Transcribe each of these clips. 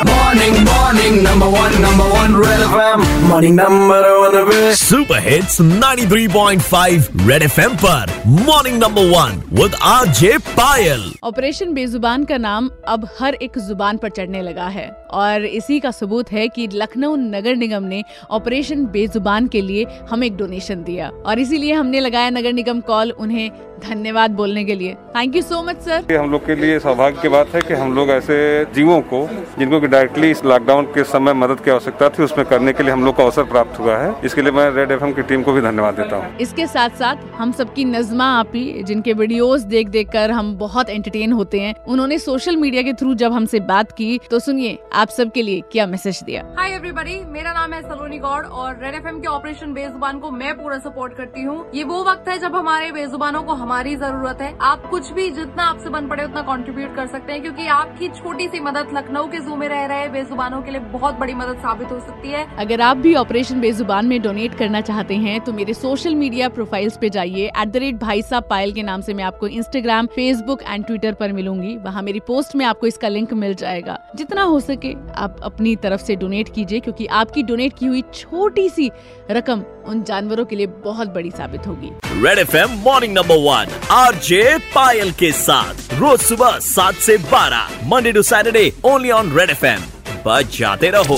Morning, morning, number one, number one, Red FM. Morning, number one, पे super hits 93.5 red FM पर. Morning number one with RJ Payal operation बेजुबान का नाम अब हर एक ज़ुबान पर चढ़ने लगा है और इसी का सबूत है कि लखनऊ नगर निगम ने ऑपरेशन बेजुबान के लिए हमें एक डोनेशन दिया और इसीलिए हमने लगाया नगर निगम कॉल उन्हें धन्यवाद बोलने के लिए thank you so much sir हम लोग के लिए सौभाग्य की बात है कि हम लोग ऐसे जीवों को जिनको डायरेक्टली इस लॉकडाउन के समय मदद की आवश्यकता थी उसमें करने के लिए हम लोग को अवसर प्राप्त हुआ है। इसके लिए मैं रेड एफएम की टीम को भी धन्यवाद देता हूँ। इसके साथ साथ हम सबकी नजमा आपी जिनके वीडियोस देख देख कर हम बहुत एंटरटेन होते हैं उन्होंने सोशल मीडिया के थ्रू जब हमसे बात की तो सुनिए आप सबके लिए क्या मैसेज दिया। हाय एवरीबॉडी मेरा नाम है सलोनी गौड़ और रेड एफएम के ऑपरेशन बेजुबान को मैं पूरा सपोर्ट करती हूँ। ये वो वक्त है जब हमारे बेजुबानों को हमारी ज़रूरत है। आप कुछ भी जितना आपसे बन पड़े उतना कॉन्ट्रीब्यूट कर सकते हैं क्योंकि आपकी छोटी सी मदद लखनऊ के जू में रह रहे बेजुबानों के लिए बहुत बड़ी मदद साबित हो सकती है। अगर आप भी ऑपरेशन बेजुबान में डोनेट करना चाहते हैं तो मेरे सोशल मीडिया प्रोफाइल्स पे जाइए। एट द रेट भाई साहब पायल के नाम से मैं आपको इंस्टाग्राम फेसबुक एंड ट्विटर पर मिलूँगी। वहाँ मेरी पोस्ट में आपको इसका लिंक मिल जाएगा। जितना हो सके आप अपनी तरफ़ से डोनेट कीजिए क्योंकि आपकी डोनेट की हुई छोटी सी रकम उन जानवरों के लिए बहुत बड़ी साबित होगी। Red FM morning number one RJ Payal के साथ। रोज सुबह सात से बारह Monday to Saturday only on red F M रहो बजाते रहो,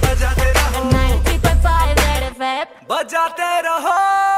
बजाते रहो, 90.5 Red FM. बजाते रहो।